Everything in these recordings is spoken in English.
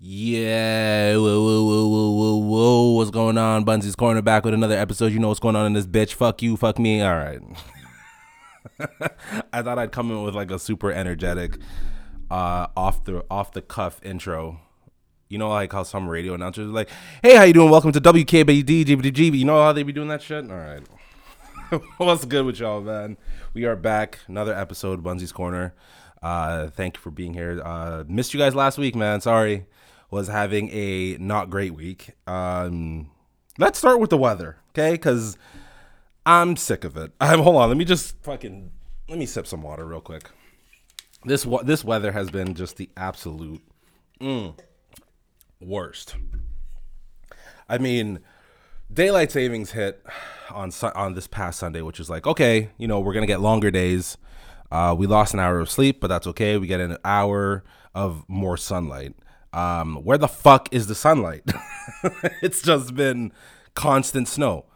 Yeah, whoa, whoa, whoa, whoa, whoa, whoa. What's going on? Bunsy's Corner back with another episode. You know what's going on in this bitch. Fuck you, fuck me. All right. I thought I'd come in with like a super energetic, uh, off the off the cuff intro. You know, like how some radio announcers are like, "Hey, how you doing? Welcome to WKBD GBDG." You know how they be doing that shit. All right. What's good with y'all, man? We are back. Another episode, Bunsy's Corner. Uh, thank you for being here. Uh, missed you guys last week, man. Sorry was having a not great week. Um, let's start with the weather, okay? Because I'm sick of it. I'm hold on. Let me just fucking let me sip some water real quick. This this weather has been just the absolute mm, worst. I mean, daylight savings hit on on this past Sunday, which is like okay, you know, we're gonna get longer days. Uh, we lost an hour of sleep, but that's okay. We get an hour of more sunlight. Um, where the fuck is the sunlight? it's just been constant snow.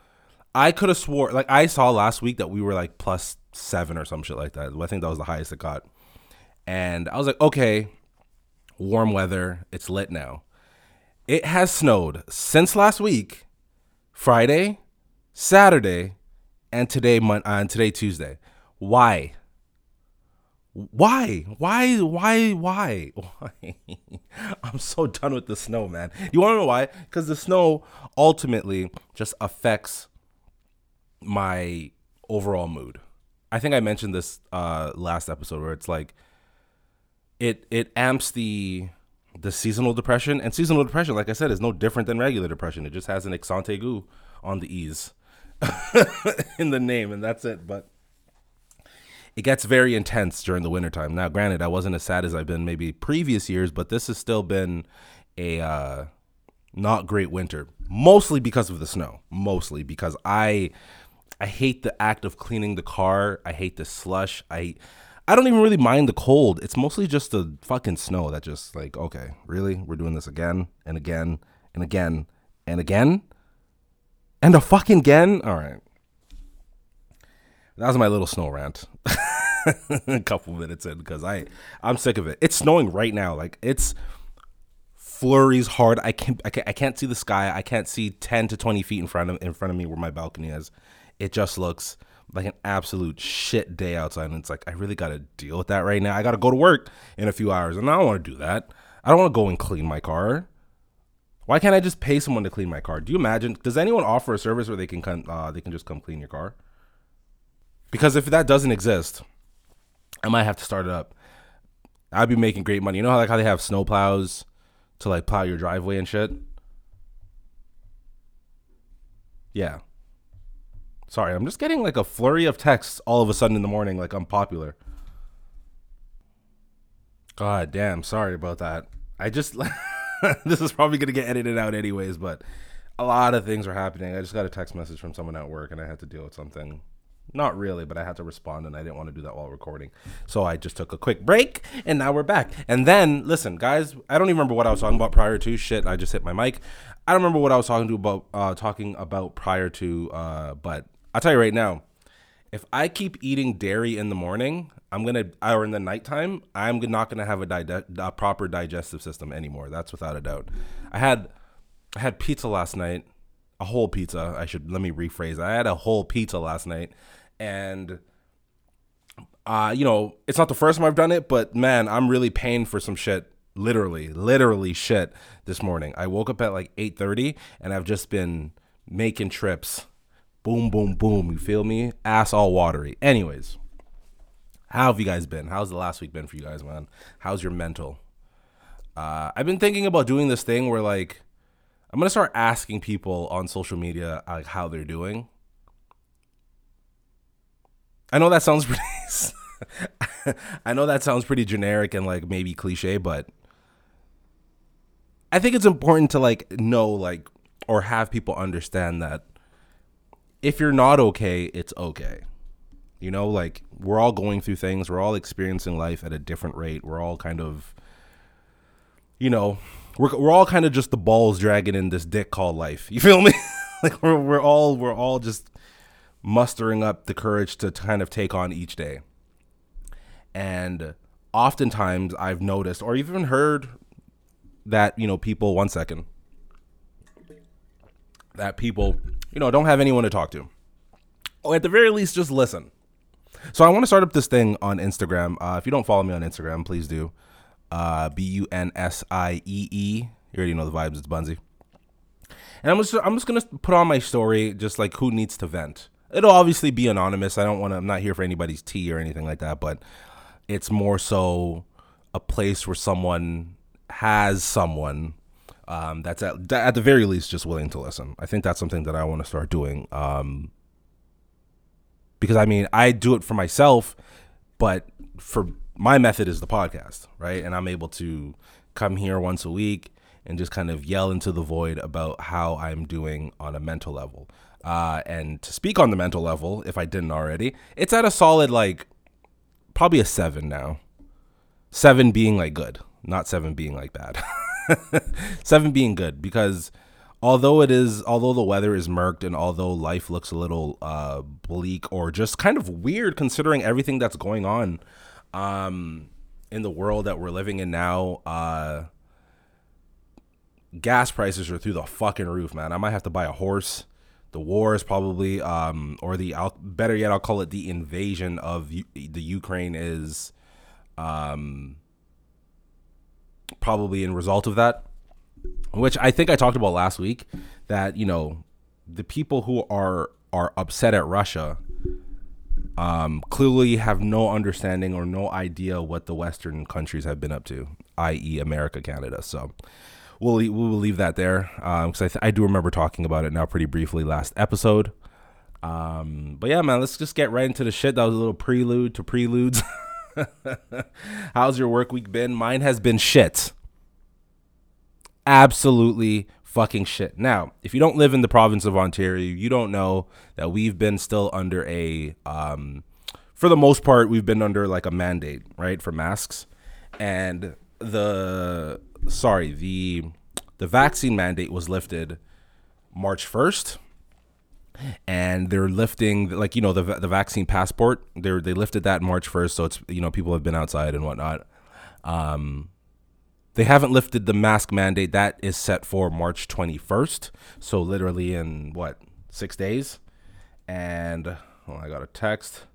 I could have swore, like I saw last week that we were like plus seven or some shit like that. I think that was the highest it got. And I was like, okay, warm weather, it's lit now. It has snowed since last week, Friday, Saturday, and today, Mon- uh, and today Tuesday. Why? Why? Why? Why? Why? Why? I'm so done with the snow, man. You want to know why? Because the snow ultimately just affects my overall mood. I think I mentioned this uh, last episode where it's like it it amps the the seasonal depression and seasonal depression, like I said, is no different than regular depression. It just has an exante goo on the ease in the name, and that's it. But it gets very intense during the wintertime. Now, granted, I wasn't as sad as I've been maybe previous years, but this has still been a uh, not great winter, mostly because of the snow. Mostly because I I hate the act of cleaning the car. I hate the slush. I I don't even really mind the cold. It's mostly just the fucking snow that just like, okay, really? We're doing this again and again and again and again and a fucking again? All right. That was my little snow rant. a couple minutes in because I I'm sick of it. It's snowing right now. Like it's flurries hard. I can't, I can't I can't see the sky. I can't see 10 to 20 feet in front of in front of me where my balcony is. It just looks like an absolute shit day outside and it's like I really got to deal with that right now. I got to go to work in a few hours and I don't want to do that. I don't want to go and clean my car. Why can't I just pay someone to clean my car? Do you imagine? Does anyone offer a service where they can come, uh, they can just come clean your car? Because if that doesn't exist, I might have to start it up. I'd be making great money. You know how like how they have snow plows to like plow your driveway and shit? Yeah. Sorry, I'm just getting like a flurry of texts all of a sudden in the morning like I'm popular. God damn, sorry about that. I just this is probably gonna get edited out anyways, but a lot of things are happening. I just got a text message from someone at work and I had to deal with something not really, but I had to respond and I didn't want to do that while recording. So I just took a quick break and now we're back. And then, listen, guys, I don't even remember what I was talking about prior to. Shit, I just hit my mic. I don't remember what I was talking to about uh, talking about prior to uh, but I'll tell you right now, if I keep eating dairy in the morning, I'm gonna or in the nighttime, I'm not gonna have a, di- a proper digestive system anymore. That's without a doubt. I had I had pizza last night, a whole pizza. I should let me rephrase. I had a whole pizza last night, and uh, you know, it's not the first time I've done it, but man, I'm really paying for some shit. Literally, literally shit this morning. I woke up at like 8:30 and I've just been making trips. Boom, boom, boom. You feel me? Ass all watery. Anyways, how have you guys been? How's the last week been for you guys, man? How's your mental? Uh, I've been thinking about doing this thing where like I'm gonna start asking people on social media like how they're doing I know that sounds pretty. I know that sounds pretty generic and like maybe cliche, but I think it's important to like know like or have people understand that if you're not okay, it's okay. You know, like we're all going through things, we're all experiencing life at a different rate. We're all kind of you know, we're we're all kind of just the balls dragging in this dick called life. You feel me? like we're we're all we're all just mustering up the courage to kind of take on each day. And oftentimes I've noticed or even heard that you know people. One second. That people, you know, don't have anyone to talk to. Or at the very least, just listen. So I want to start up this thing on Instagram. Uh, if you don't follow me on Instagram, please do. Uh, B U N S I E E. You already know the vibes. It's Bunsy. And I'm just I'm just gonna put on my story, just like who needs to vent. It'll obviously be anonymous. I don't want to. I'm not here for anybody's tea or anything like that. But it's more so a place where someone has someone um, that's at at the very least just willing to listen. I think that's something that I want to start doing. Um, because I mean, I do it for myself, but for my method is the podcast, right? And I'm able to come here once a week and just kind of yell into the void about how I'm doing on a mental level. Uh, and to speak on the mental level, if I didn't already, it's at a solid like probably a seven now. Seven being like good, not seven being like bad. seven being good because although it is although the weather is murked and although life looks a little uh, bleak or just kind of weird considering everything that's going on um, in the world that we're living in now uh, gas prices are through the fucking roof man i might have to buy a horse the war is probably um, or the I'll, better yet i'll call it the invasion of U- the ukraine is um, probably in result of that which I think I talked about last week, that you know the people who are are upset at Russia um, clearly have no understanding or no idea what the Western countries have been up to, i.e., America, Canada. So we'll we will leave that there because um, I, th- I do remember talking about it now pretty briefly last episode. Um, but yeah, man, let's just get right into the shit. That was a little prelude to preludes. How's your work week been? Mine has been shit absolutely fucking shit. Now, if you don't live in the province of Ontario, you don't know that we've been still under a, um, for the most part, we've been under like a mandate, right, for masks, and the sorry the the vaccine mandate was lifted March first. And they're lifting, like you know, the the vaccine passport. They they lifted that March first, so it's you know people have been outside and whatnot. Um, they haven't lifted the mask mandate. That is set for March 21st. So literally in what, six days? And oh, I got a text.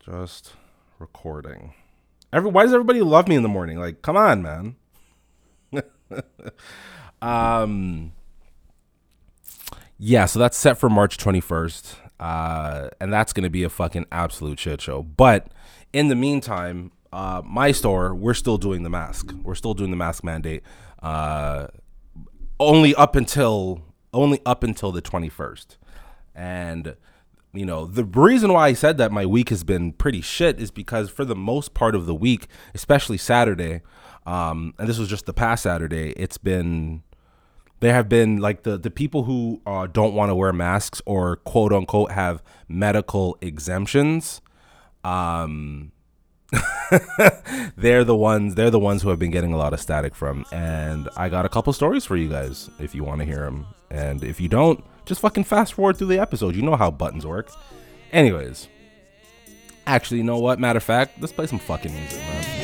Just recording. Every why does everybody love me in the morning? Like, come on, man. um yeah, so that's set for March 21st. Uh, and that's going to be a fucking absolute shit show. But in the meantime, uh, my store, we're still doing the mask. We're still doing the mask mandate. Uh, only up until only up until the 21st. And you know, the reason why I said that my week has been pretty shit is because for the most part of the week, especially Saturday, um, and this was just the past Saturday, it's been there have been like the the people who uh, don't want to wear masks or quote unquote have medical exemptions. Um, they're the ones they're the ones who have been getting a lot of static from and i got a couple stories for you guys if you want to hear them and if you don't just fucking fast forward through the episode. You know how buttons work. Anyways. Actually you know what? Matter of fact let's play some fucking music man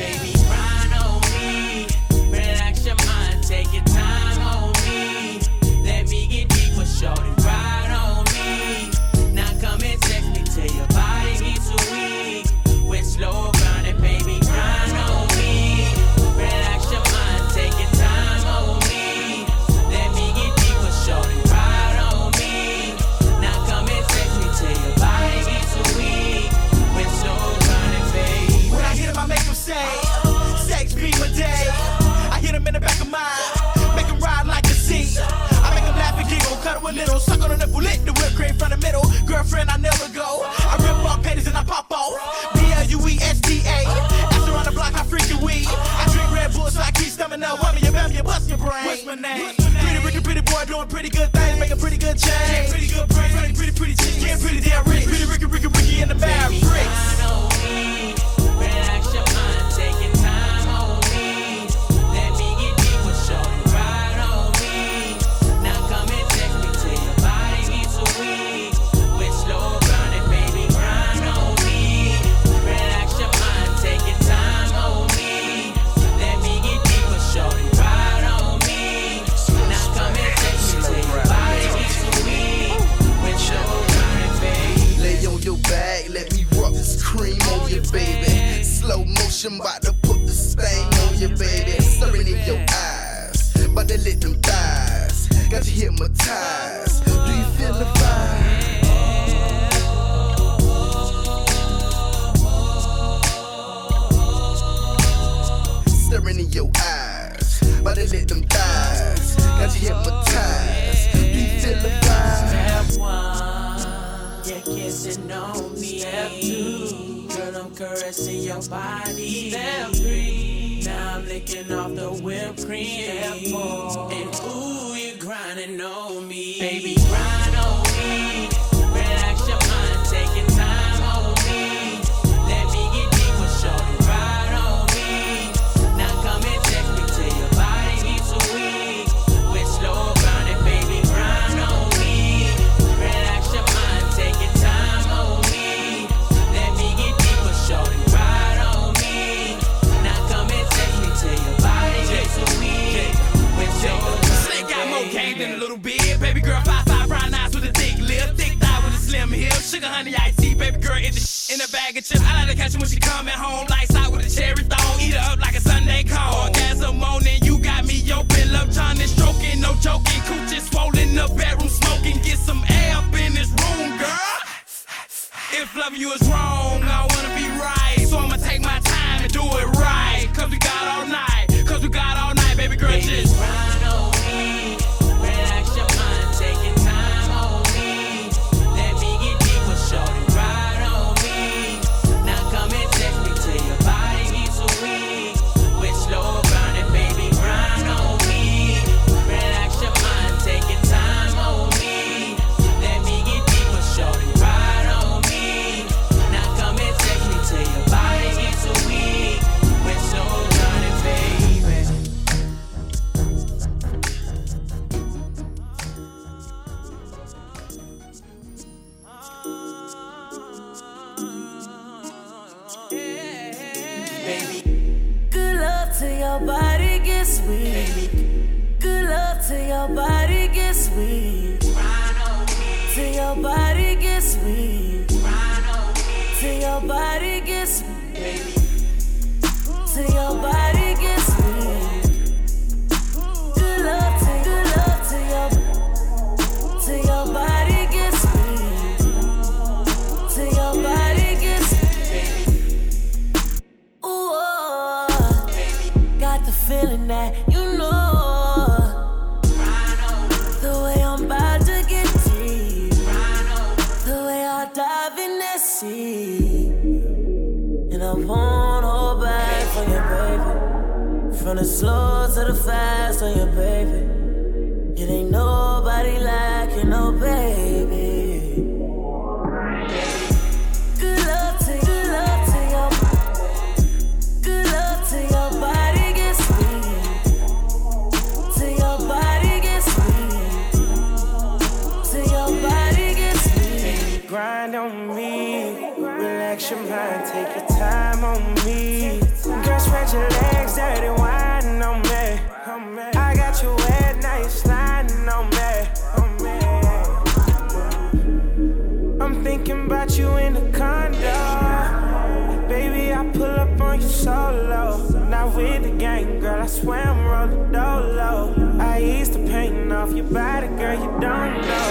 swim, roll the dolo. I ease the pain off your body, girl, you don't know.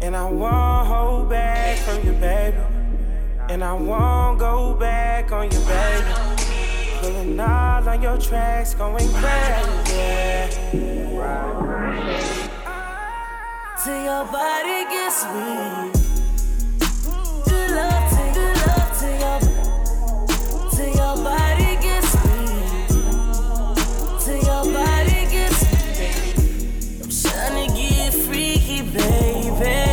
And I won't hold back from you, baby. And I won't go back on you, baby. Pulling all on your tracks, going crazy. Yeah. Till your body gets weak. moving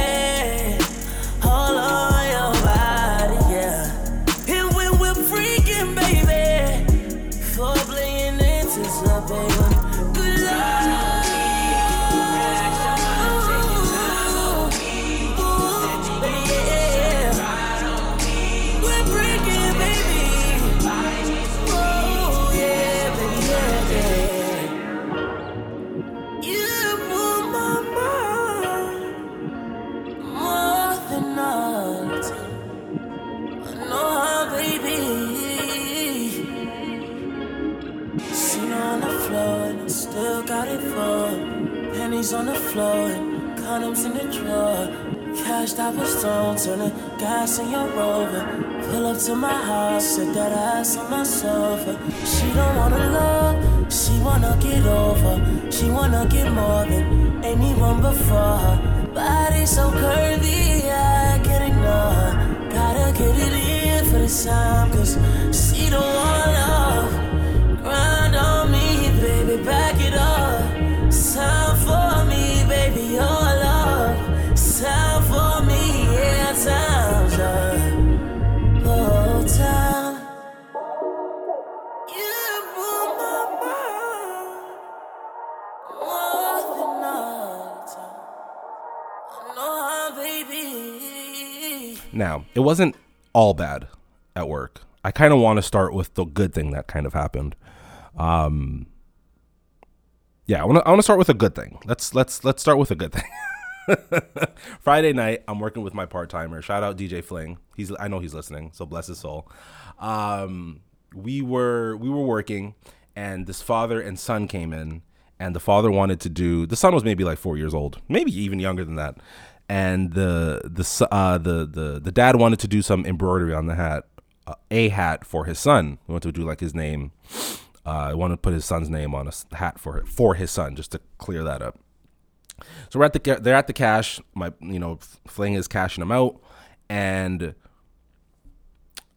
flowing, condoms in the drawer. Cashed out was thrown, turning gas in your rover. Pull up to my house, sit that ass on my sofa. She don't wanna love, she wanna get over. She wanna get more than anyone before her. Body so curvy, I can't ignore her. Gotta get it in for the time, cause she don't wanna. It wasn't all bad at work. I kind of want to start with the good thing that kind of happened. Um, yeah, I want to I want to start with a good thing. Let's let's let's start with a good thing. Friday night, I'm working with my part timer. Shout out DJ Fling. He's I know he's listening, so bless his soul. Um, we were we were working, and this father and son came in, and the father wanted to do. The son was maybe like four years old, maybe even younger than that, and the the uh, the the the dad wanted to do some embroidery on the hat, uh, a hat for his son. He wanted to do like his name. Uh, I wanted to put his son's name on a hat for for his son, just to clear that up. So we're at the they're at the cash. My you know Fling is cashing them out, and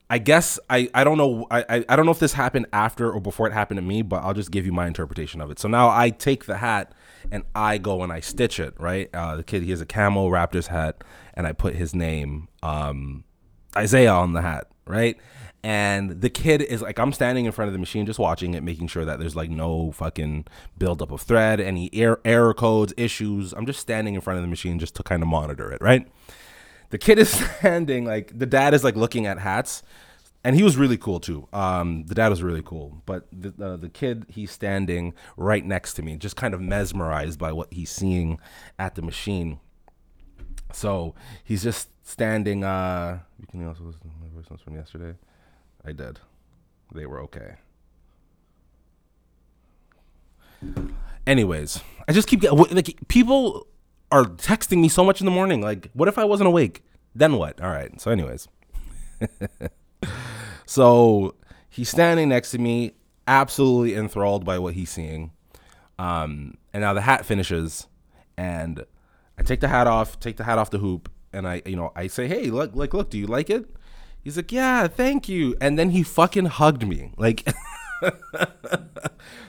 I guess I I don't know I I- I don't know if this happened after or before it happened to me, but I'll just give you my interpretation of it. So now I take the hat and I go and I stitch it. Right, uh, the kid he has a camo Raptors hat, and I put his name um, Isaiah on the hat. Right. And the kid is like, I'm standing in front of the machine, just watching it, making sure that there's like no fucking buildup of thread, any error, error codes, issues. I'm just standing in front of the machine just to kind of monitor it, right? the kid is standing like the dad is like looking at hats and he was really cool too. Um the dad was really cool. But the uh, the kid he's standing right next to me just kind of mesmerized by what he's seeing at the machine. So he's just standing uh you can also listen to my voice notes from yesterday. I did. They were okay. Anyways i just keep getting like people are texting me so much in the morning. Like what if i wasn't awake? Then what? All right. So anyways so he's standing next to me absolutely enthralled by what he's seeing um and now the hat finishes and i take the hat off take the hat off the hoop and i you know i say hey look like look do you like it he's like yeah thank you and then he fucking hugged me like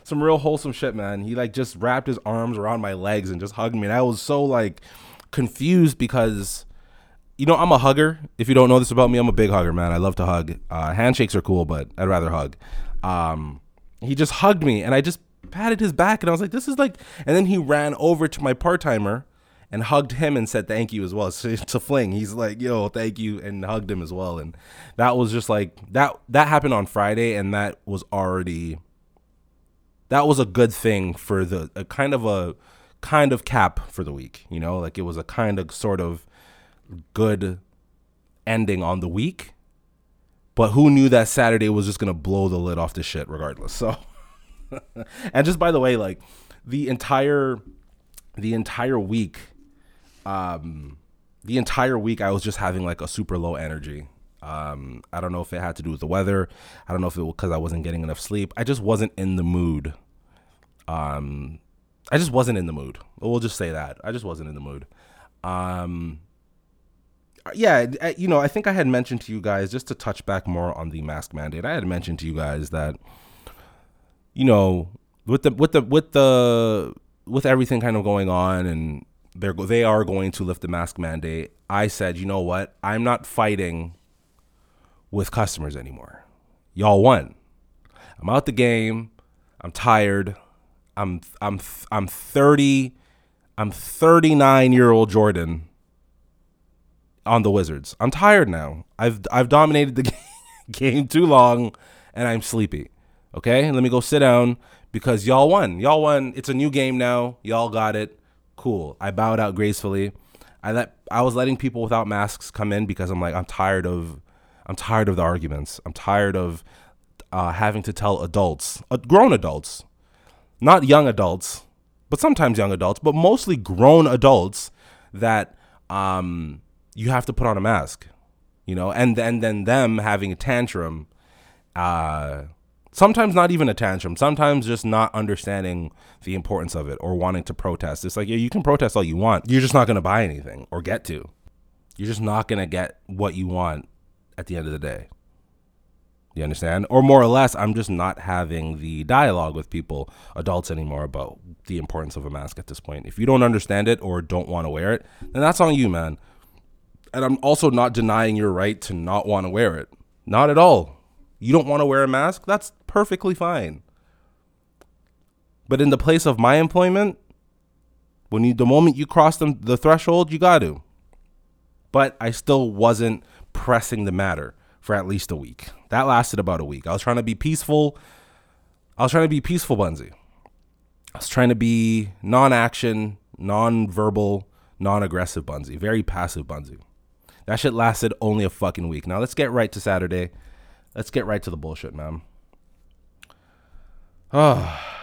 some real wholesome shit, man. He like just wrapped his arms around my legs and just hugged me. And I was so like confused because you know, I'm a hugger. If you don't know this about me, I'm a big hugger, man. I love to hug. Uh, handshakes are cool, but I'd rather hug. Um, he just hugged me and I just patted his back and I was like, this is like, and then he ran over to my part timer and hugged him and said thank you as well so, to Fling. He's like, yo, thank you, and hugged him as well. And that was just like that. That happened on Friday, and that was already that was a good thing for the a kind of a kind of cap for the week. You know, like it was a kind of sort of good ending on the week. But who knew that Saturday was just gonna blow the lid off the shit regardless. So, and just by the way, like the entire the entire week, um, the entire week I was just having like a super low energy. Um, I don't know if it had to do with the weather. I don't know if it was because I wasn't getting enough sleep. I just wasn't in the mood. Um, I just wasn't in the mood. We'll just say that. I just wasn't in the mood. Um, yeah, uh, you know, I think I had mentioned to you guys just to touch back more on the mask mandate. I had mentioned to you guys that you know, with the with the with the with everything kind of going on and they're they are going to lift the mask mandate. I said, you know what? I'm not fighting with customers anymore. Y'all won. I'm out the game. I'm tired. I'm I'm I'm 30 I'm 39 year old Jordan on the Wizards. I'm tired now. I've I've dominated the game too long and I'm sleepy. Okay? Let me go sit down because y'all won. Y'all won. It's a new game now. Y'all got it. Cool. I bowed out gracefully. I let I was letting people without masks come in because I'm like I'm tired of I'm tired of the arguments. I'm tired of uh, having to tell adults, uh, grown adults, not young adults, but sometimes young adults, but mostly grown adults that um, you have to put on a mask, you know, and then then them having a tantrum, uh, Sometimes not even a tantrum. Sometimes just not understanding the importance of it or wanting to protest. It's like, yeah, you can protest all you want. You're just not going to buy anything or get to. You're just not going to get what you want at the end of the day. You understand? Or more or less, I'm just not having the dialogue with people, adults anymore, about the importance of a mask at this point. If you don't understand it or don't want to wear it, then that's on you, man. And I'm also not denying your right to not want to wear it. Not at all. You don't want to wear a mask? That's perfectly fine. But in the place of my employment, when you the moment you cross them the threshold, you got to. But I still wasn't pressing the matter for at least a week. That lasted about a week. I was trying to be peaceful. I was trying to be peaceful, Bunsy. I was trying to be non-action, non-verbal, non-aggressive Bunsy, very passive Bunsy. That shit lasted only a fucking week. Now let's get right to Saturday. Let's get right to the bullshit, man. Oh.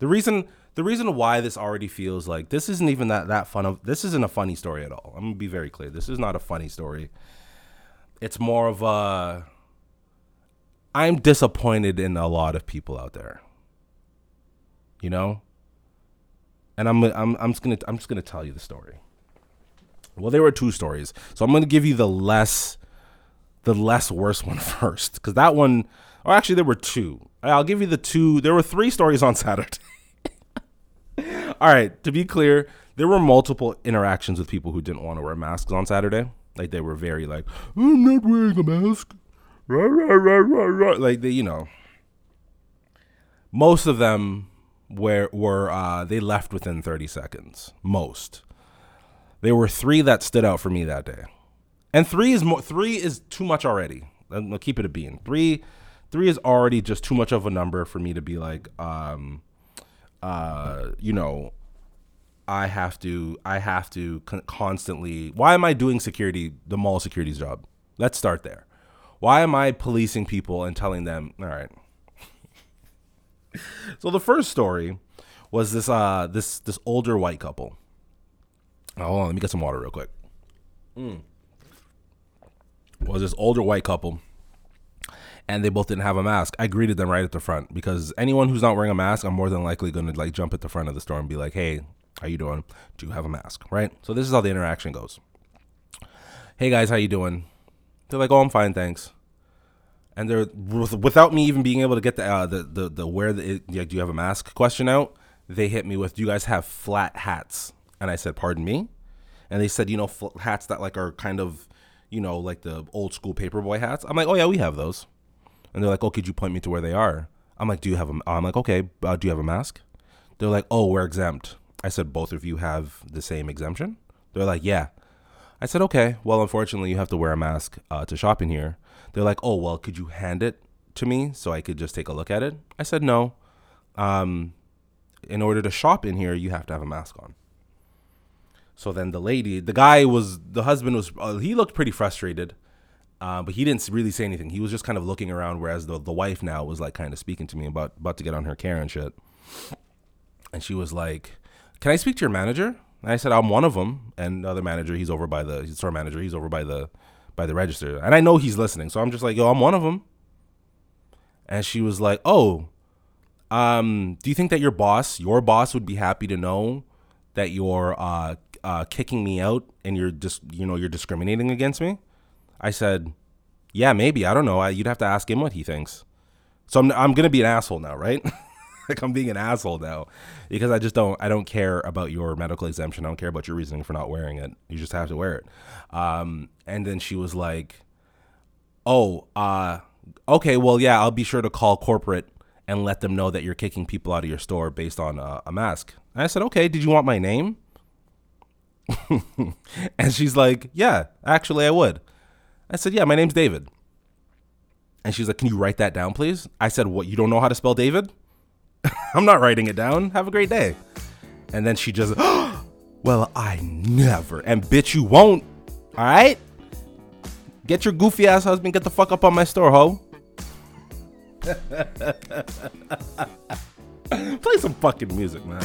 The reason the reason why this already feels like this isn't even that that fun of this isn't a funny story at all. I'm gonna be very clear. This is not a funny story it's more of a I'm disappointed in a lot of people out there. You know? And I'm I'm I'm just to I'm just to tell you the story. Well, there were two stories. So I'm going to give you the less the less worse one first cuz that one or actually there were two. I'll give you the two. There were three stories on Saturday. All right, to be clear, there were multiple interactions with people who didn't want to wear masks on Saturday. Like they were very like, I'm not wearing a mask. Rah, rah, rah, rah, rah. Like they, you know. Most of them were were uh, they left within 30 seconds. Most. There were three that stood out for me that day, and three is more. Three is too much already. I'll keep it a bean. Three, three is already just too much of a number for me to be like, um, uh, you know, I have to I have to con- constantly why am I doing security the mall security's job? Let's start there. Why am I policing people and telling them, all right. so the first story was this uh this this older white couple. Hold on, let me get some water real quick. Mm. Was this older white couple and they both didn't have a mask. I greeted them right at the front because anyone who's not wearing a mask, I'm more than likely going to like jump at the front of the store and be like, "Hey, how you doing? Do you have a mask? Right? So this is how the interaction goes. Hey guys, how you doing? They're like, oh, I'm fine, thanks. And they're without me even being able to get the uh, the, the the where the do you have a mask question out. They hit me with, do you guys have flat hats? And I said, pardon me. And they said, you know, hats that like are kind of, you know, like the old school paperboy hats. I'm like, oh yeah, we have those. And they're like, oh, could you point me to where they are? I'm like, do you have a? I'm like, okay, uh, do you have a mask? They're like, oh, we're exempt. I said, both of you have the same exemption? They're like, yeah. I said, okay. Well, unfortunately, you have to wear a mask uh, to shop in here. They're like, oh, well, could you hand it to me so I could just take a look at it? I said, no. Um, in order to shop in here, you have to have a mask on. So then the lady, the guy was, the husband was, uh, he looked pretty frustrated, uh, but he didn't really say anything. He was just kind of looking around, whereas the, the wife now was like kind of speaking to me about, about to get on her care and shit. And she was like, can I speak to your manager? And I said, I'm one of them. And the other manager, he's over by the store manager, he's over by the by the register. And I know he's listening. So I'm just like, yo, I'm one of them. And she was like, oh, um, do you think that your boss, your boss would be happy to know that you're uh, uh, kicking me out and you're just, you know, you're discriminating against me? I said, yeah, maybe. I don't know. I, you'd have to ask him what he thinks. So I'm, I'm to be an asshole now, right? like I'm being an asshole now because I just don't I don't care about your medical exemption. I don't care about your reasoning for not wearing it. You just have to wear it. Um, and then she was like, "Oh, uh, okay, well, yeah, I'll be sure to call corporate and let them know that you're kicking people out of your store based on a, a mask." And I said, "Okay, did you want my name?" and she's like, "Yeah, actually, I would." I said, "Yeah, my name's David." And she's like, "Can you write that down, please?" I said, "What? You don't know how to spell David?" I'm not writing it down. Have a great day. And then she just, well, I never. And bitch, you won't. All right? Get your goofy ass husband, get the fuck up on my store, ho. Play some fucking music, man.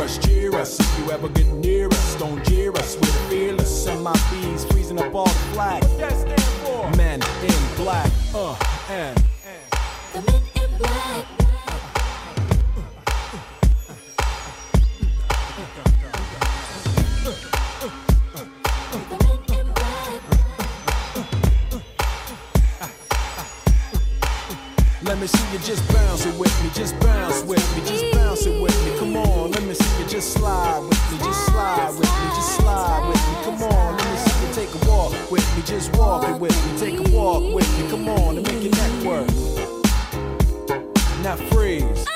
us, cheer us. If you ever get near us, don't jeer us. We're fearless. MIBs freezing up all the flag. What that stand for? Men in black. Uh, and. Let me see you just bounce it with me, just bounce with me, just bounce it with me. Come on, let me see just slide with me, just slide with me, just slide with me. Come on, let me see you take a walk with me, just walk it with me, take a walk with me. Come on, and make your neck work. Now freeze.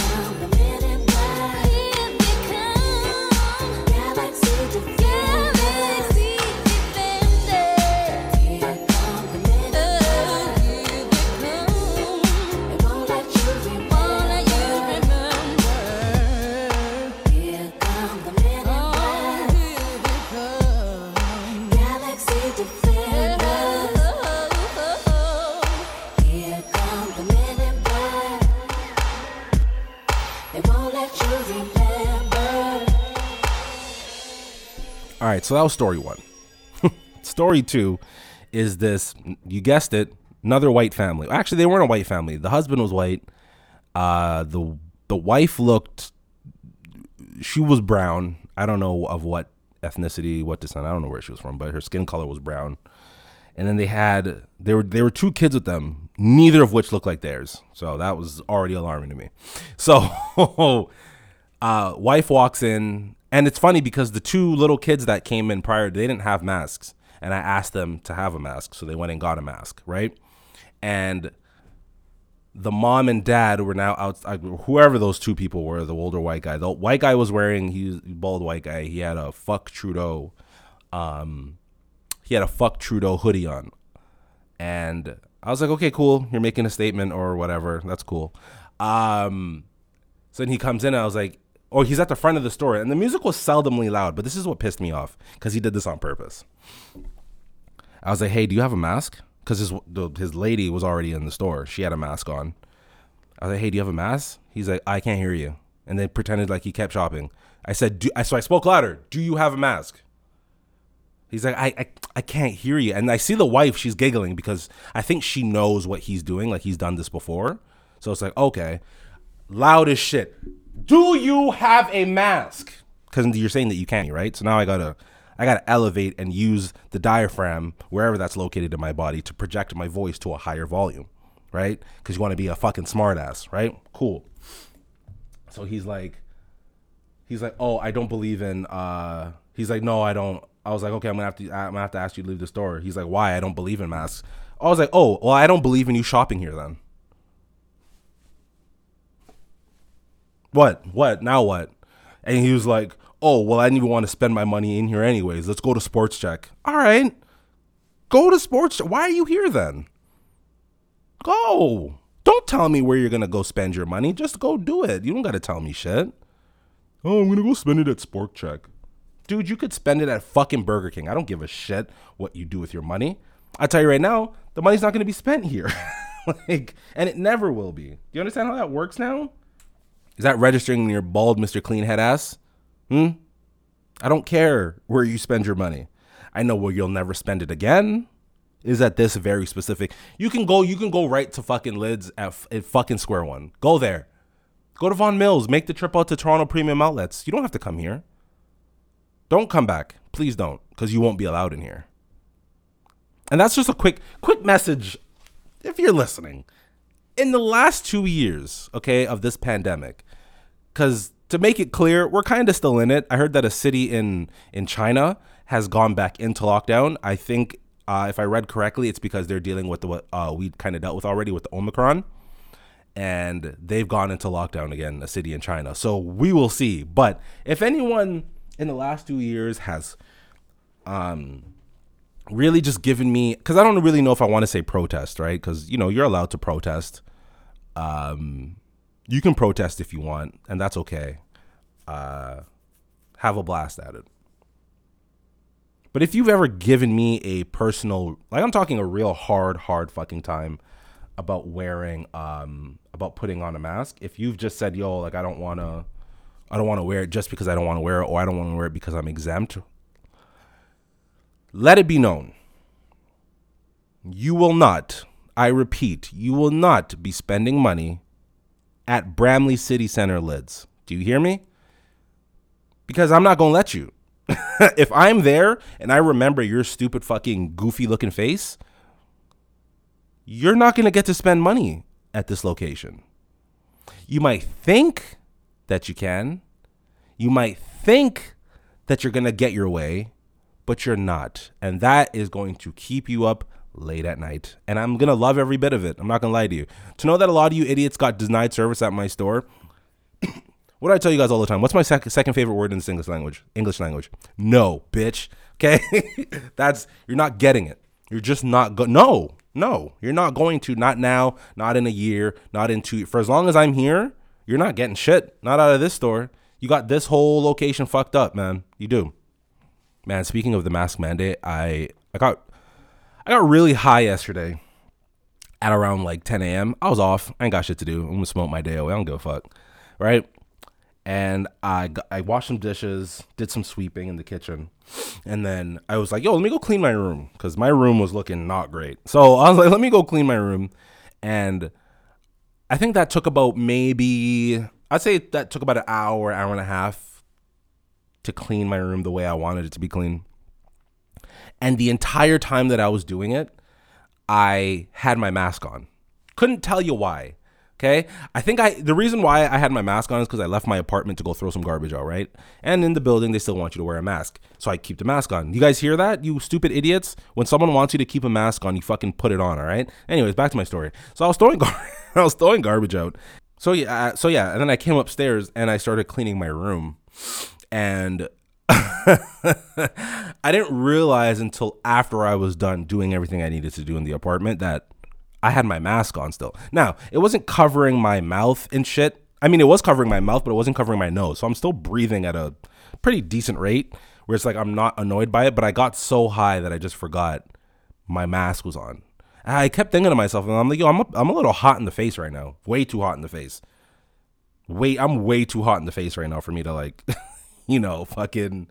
Right, so that was story one. story two is this you guessed it, another white family. Actually, they weren't a white family. The husband was white. Uh, the the wife looked she was brown. I don't know of what ethnicity, what descent. I don't know where she was from, but her skin color was brown. And then they had there were there were two kids with them, neither of which looked like theirs. So that was already alarming to me. So uh, wife walks in, and it's funny because the two little kids that came in prior, they didn't have masks, and I asked them to have a mask, so they went and got a mask, right? And the mom and dad were now out. Whoever those two people were, the older white guy, the white guy was wearing he bald white guy. He had a fuck Trudeau, um, he had a fuck Trudeau hoodie on, and I was like, okay, cool, you're making a statement or whatever. That's cool. Um, so then he comes in, and I was like, oh, he's at the front of the store, and the music was seldomly loud, but this is what pissed me off because he did this on purpose. I was like, hey, do you have a mask? Because his his lady was already in the store. She had a mask on. I was like, hey, do you have a mask? He's like, I can't hear you, and they pretended like he kept shopping. I said, so I spoke louder. Do you have a mask? He's like, I, I, I can't hear you. And I see the wife, she's giggling because I think she knows what he's doing. Like he's done this before. So it's like, okay, loud as shit. Do you have a mask? Because you're saying that you can't, right? So now I gotta, I gotta elevate and use the diaphragm wherever that's located in my body to project my voice to a higher volume, right? Because you want to be a fucking smartass, right? Cool. So he's like, he's like, oh, I don't believe in. uh He's like, no, I don't. I was like, okay, I'm gonna have to. I'm gonna have to ask you to leave the store. He's like, why? I don't believe in masks. I was like, oh, well, I don't believe in you shopping here then. What? What? Now what? And he was like, oh, well, I didn't even want to spend my money in here anyways. Let's go to Sports Chek. All right. Go to Sports. Why are you here then? Go. Don't tell me where you're going to go spend your money. Just go do it. You don't got to tell me shit. Oh, I'm going to go spend it at Sport Chek. Dude, you could spend it at fucking Burger King. I don't give a shit what you do with your money. I tell you right now, the money's not going to be spent here. like, and it never will be. Do you understand how that works now? Is that registering in your bald Mr. Clean head ass? Hmm? I don't care where you spend your money. I know where you'll never spend it again. Is at this very specific. You can go. You can go right to fucking lids at, at fucking Square One. Go there. Go to Vaughan Mills. Make the trip out to Toronto Premium Outlets. You don't have to come here. Don't come back. Please don't, because you won't be allowed in here. And that's just a quick quick message if you're listening. In the last 2 years, okay, of this pandemic, cuz to make it clear, we're kind of still in it. I heard that a city in in China has gone back into lockdown. I think uh, if I read correctly, it's because they're dealing with what uh, we kind of dealt with already with the Omicron and they've gone into lockdown again, a city in China. So we will see. But if anyone in the last two years has um really just given me because I don't really know if I want to say protest, right? Because you know you're allowed to protest. Um, you can protest if you want, and that's okay. Uh, have a blast at it. But if you've ever given me a personal, like I'm talking a real hard, hard fucking time about wearing, um, about putting on a mask. If you've just said, "Yo, like I don't want to, I don't want to wear it just because I don't want to wear it, or I don't want to wear it because I'm exempt," let it be known. You will not, I repeat, you will not be spending money at Bramalea City Center lids. Do you hear me? Because I'm not going to let you. if I'm there and I remember your stupid fucking goofy looking face, you're not going to get to spend money at this location. You might think that you can. You might think that you're going to get your way, but you're not. And that is going to keep you up late at night. And I'm going to love every bit of it. I'm not going to lie to you. To know that a lot of you idiots got denied service at my store, what do I tell you guys all the time? What's my sec- second favorite word in this English language? English language. No, bitch. Okay? That's, you're not getting it. You're just not go. No, no, you're not going to. Not now. Not in a year. Not in two. For as long as I'm here, you're not getting shit. Not out of this store. You got this whole location fucked up, man. You do. Man, speaking of the mask mandate, I I got I got really high yesterday at around like 10 a.m. I was off. I ain't got shit to do. I'm gonna smoke my day away. I don't give a fuck, right? And I got, I washed some dishes, did some sweeping in the kitchen, and then I was like, "Yo, let me go clean my room," because my room was looking not great. So I was like, "Let me go clean my room," and I think that took about maybe I'd say that took about an hour, hour and a half to clean my room the way I wanted it to be clean. And the entire time that I was doing it, I had my mask on. Couldn't tell you why. Okay. I think I, the reason why I had my mask on is because I left my apartment to go throw some garbage out, right? And in the building, they still want you to wear a mask. So I keep the mask on. You guys hear that? You stupid idiots. When someone wants you to keep a mask on, you fucking put it on, all right? Anyways, back to my story. So I was throwing, gar- I was throwing garbage out. So yeah, so yeah. And then I came upstairs and I started cleaning my room. And I didn't realize until after I was done doing everything I needed to do in the apartment that I had my mask on still. Now, it wasn't covering my mouth and shit. I mean, it was covering my mouth, but it wasn't covering my nose. So I'm still breathing at a pretty decent rate where it's like I'm not annoyed by it, but I got so high that I just forgot my mask was on. And I kept thinking to myself, and I'm like, yo, I'm a, I'm a little hot in the face right now. Way too hot in the face. Wait, I'm way too hot in the face right now for me to like, you know, fucking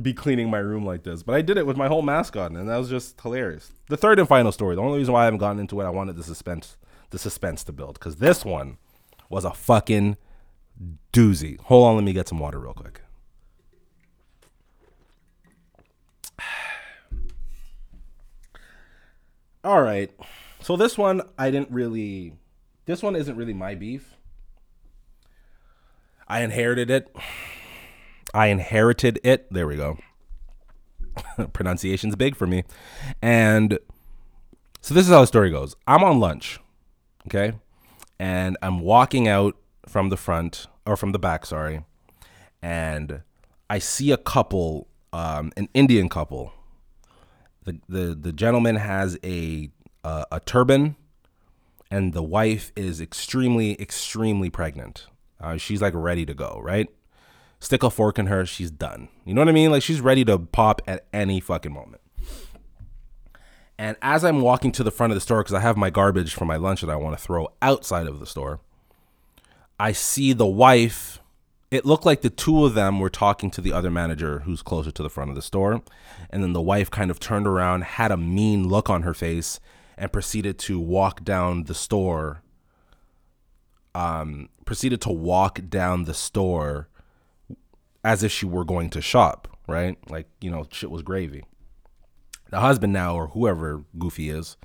be cleaning my room like this. But I did it with my whole mask on, and that was just hilarious. The third and final story. The only reason why I haven't gotten into it, I wanted the suspense, the suspense to build, because this one was a fucking doozy. Hold on, let me get some water real quick. All right. So this one I didn't really this one isn't really my beef. I inherited it. I inherited it. There we go. Pronunciation's big for me. And so this is how the story goes. I'm on lunch, okay? And I'm walking out from the front or from the back, sorry, and I see a couple, um, an Indian couple. The the the gentleman has a uh, a turban, and the wife is extremely extremely pregnant. Uh, she's like ready to go, right? Stick a fork in her, she's done. You know what I mean? Like she's ready to pop at any fucking moment. And as I'm walking to the front of the store, because I have my garbage from my lunch that I want to throw outside of the store, I see the wife. It looked like the two of them were talking to the other manager who's closer to the front of the store. And then the wife kind of turned around, had a mean look on her face, and proceeded to walk down the store. Um, proceeded to walk down the store as if she were going to shop, right? Like, you know, shit was gravy. The husband now or whoever goofy is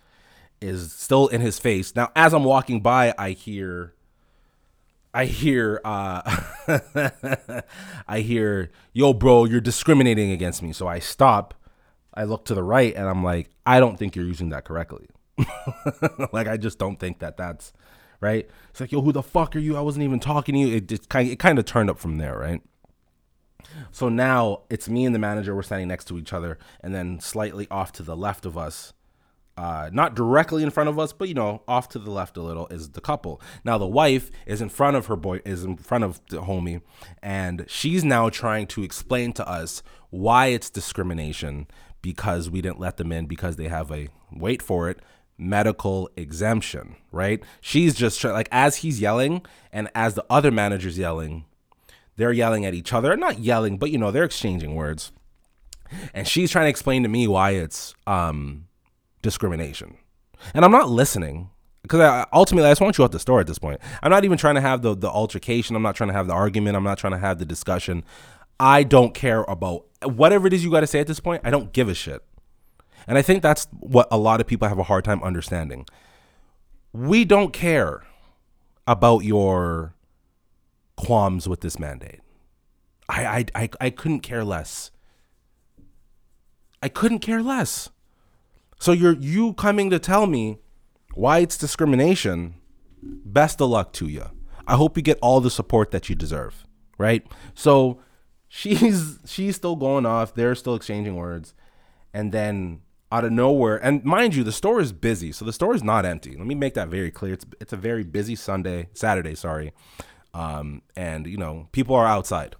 is still in his face. Now as i'm walking by i hear i hear uh i hear yo bro you're discriminating against me. So i stop i look to the right and i'm like i don't think you're using that correctly. Like i just don't think that that's right. It's like yo who the fuck are you? I wasn't even talking to you. It kind it kind of turned up from there right so now it's me and the manager. We're standing next to each other, and then slightly off to the left of us, uh, not directly in front of us, but you know, off to the left a little is the couple. Now the wife is in front of her boy, is in front of the homie, and she's now trying to explain to us why it's discrimination because we didn't let them in because they have a wait for it medical exemption, right? She's just like as he's yelling and as the other manager's yelling, they're yelling at each other. Not yelling, but you know, they're exchanging words. And she's trying to explain to me why it's um, discrimination. And I'm not listening because ultimately I just want you out the store at this point. I'm not even trying to have the, the altercation. I'm not trying to have the argument. I'm not trying to have the discussion. I don't care about whatever it is you got to say at this point. I don't give a shit. And I think that's what a lot of people have a hard time understanding. We don't care about your qualms with this mandate. I, I, I, I couldn't care less. I couldn't care less. So you're you coming to tell me why it's discrimination. Best of luck to you. I hope you get all the support that you deserve. Right? So she's she's still going off. They're still exchanging words, and then out of nowhere, and mind you, the store is busy, so the store is not empty. Let me make that very clear. It's it's a very busy Sunday, Saturday, sorry, um, and you know people are outside.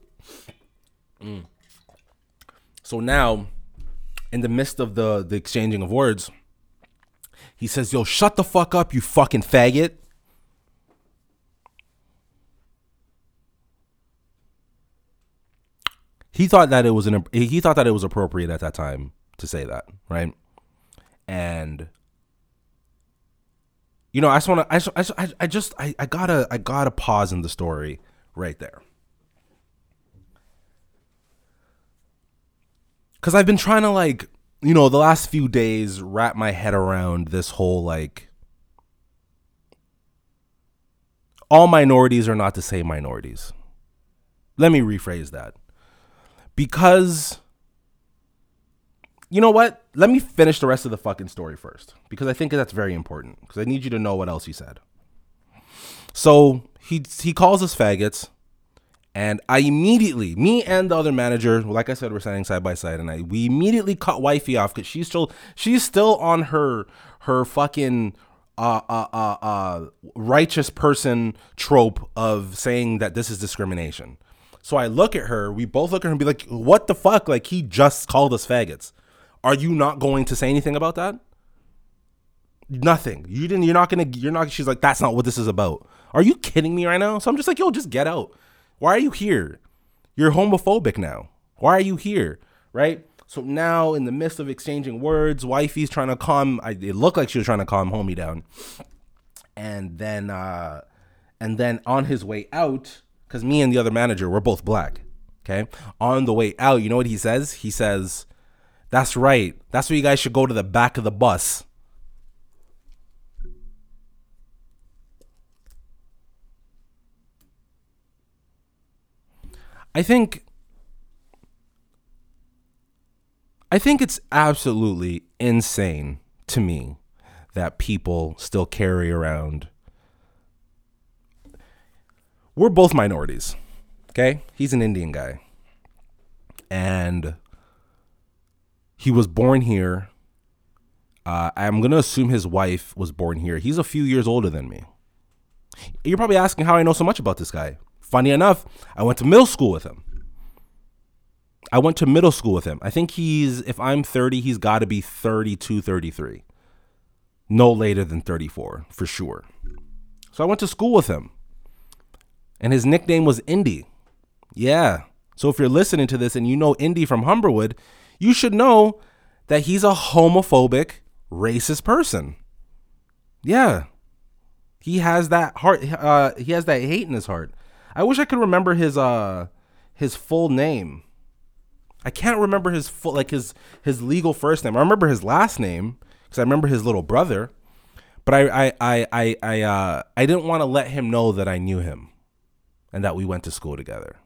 Mm. So now, in the midst of the the exchanging of words, he says, "Yo, shut the fuck up, you fucking faggot." He thought that it was an he thought that it was appropriate at that time to say that, right? And you know, I just want to, I, just, I, I just, I, I gotta, I gotta pause in the story right there. Cause I've been trying to like, you know, the last few days wrap my head around this whole like, all minorities are not the same minorities. Let me rephrase that. Because you know what? Let me finish the rest of the fucking story first because I think that's very important because I need you to know what else he said. So he he calls us faggots, and I immediately, me and the other manager, like I said, we're standing side by side, and I we immediately cut wifey off because she's still she's still on her her fucking uh, uh, uh, uh, righteous person trope of saying that this is discrimination. So I look at her, we both look at her and be like, what the fuck? Like, he just called us faggots. Are you not going to say anything about that? Nothing. You didn't. You're not gonna. You're not. She's like, that's not what this is about. Are you kidding me right now? So I'm just like, yo, just get out. Why are you here? You're homophobic now. Why are you here? Right. So now, in the midst of exchanging words, wifey's trying to calm. I, it looked like she was trying to calm homie down. And then, uh, and then on his way out, because me and the other manager, we're both black. Okay. On the way out, you know what he says? He says, that's right. That's where you guys should go to the back of the bus. I think I think it's absolutely insane to me that people still carry around we're both minorities. Okay? He's an Indian guy. And he was born here. Uh, I'm to assume his wife was born here. He's a few years older than me. You're probably asking how I know so much about this guy. Funny enough, I went to middle school with him. I went to middle school with him. I think he's, if I'm 30, he's got to be 32, 33. No later than 34, for sure. So I went to school with him. And his nickname was Indy. Yeah. So if you're listening to this and you know Indy from Humberwood, you should know that he's a homophobic, racist person. Yeah. He has that heart uh he has that hate in his heart. I wish I could remember his uh his full name. I can't remember his full like his his legal first name. I remember his last name because I remember his little brother, but I I I I I uh I didn't want to let him know that I knew him, and that we went to school together.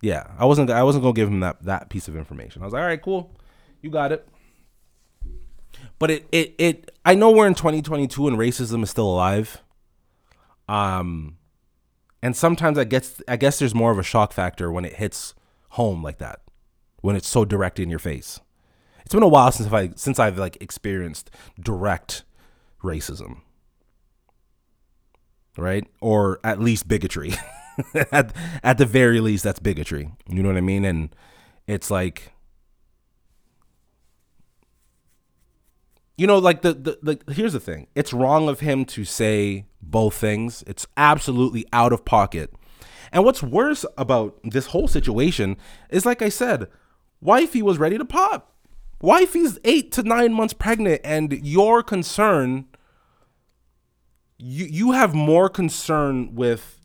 Yeah, I wasn't I wasn't gonna give him that that piece of information. I was like, all right, cool, you got it. But it it it I know we're in 2022 and racism is still alive. Um and sometimes I guess I guess there's more of a shock factor when it hits home like that, when it's so direct in your face. It's been a while since I since I've like experienced direct racism, right? Or at least bigotry. at at the very least, that's bigotry. You know what I mean? And it's like you know like the, the the here's the thing it's wrong of him to say both things it's absolutely out of pocket and what's worse about this whole situation is like i said wifey was ready to pop wifey's eight to nine months pregnant and your concern you you have more concern with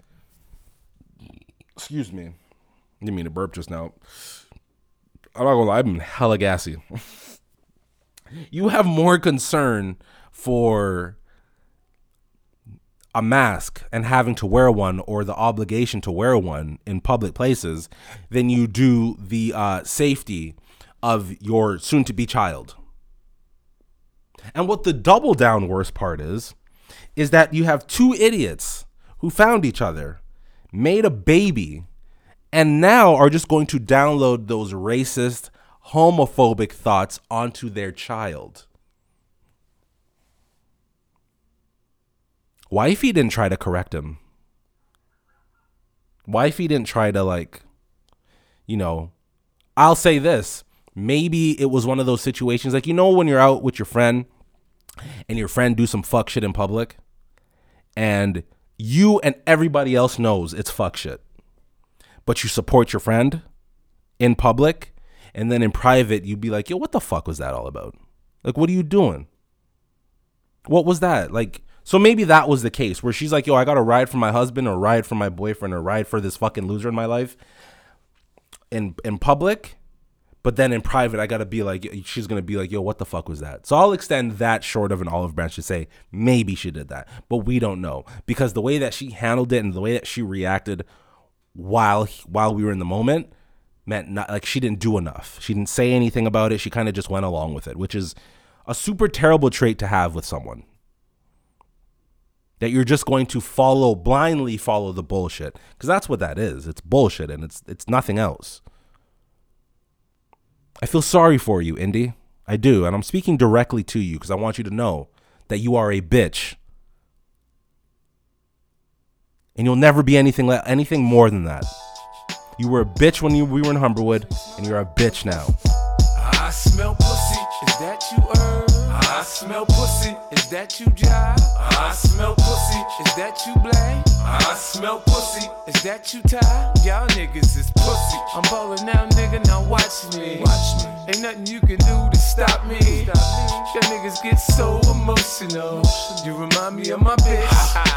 excuse me. Didn't mean to burp just now. I'm not gonna lie i'm hella gassy. You have more concern for a mask and having to wear one or the obligation to wear one in public places than you do the uh, safety of your soon to be child. And what the double down worst part is, is that you have two idiots who found each other, made a baby, and now are just going to download those racist, homophobic thoughts onto their child. Wifey didn't try to correct him. Wifey didn't try to like, you know, I'll say this. Maybe it was one of those situations like you know when you're out with your friend and your friend do some fuck shit in public and you and everybody else knows it's fuck shit. But you support your friend in public and then in private you'd be like, "Yo, what the fuck was that all about? Like what are you doing? What was that? Like so maybe that was the case where she's like, "Yo, I got to ride for my husband or ride for my boyfriend or ride for this fucking loser in my life." In in public, but then in private, I gotta be like, she's gonna be like, yo, what the fuck was that? So I'll extend that short of an olive branch to say maybe she did that, but we don't know because the way that she handled it and the way that she reacted while while we were in the moment meant not like she didn't do enough. She didn't say anything about it. She kind of just went along with it, which is a super terrible trait to have with someone. That you're just going to follow blindly follow the bullshit because that's what that is. It's bullshit and it's it's nothing else. I feel sorry for you, Indy. I do. And I'm speaking directly to you because I want you to know that you are a bitch. And you'll never be anything le- anything more than that. You were a bitch when you, we were in Humberwood, and you're a bitch now. I smell pussy, is that you herb? I smell pussy, is that you jive? I smell pussy, is that you blame? I smell pussy, is that you tie? Y'all niggas is pussy. I'm ballin' now, nigga, now watch me. Watch me. Ain't nothing you can do to stop me. Stop Y'all niggas get so emotional. You remind me of my bitch.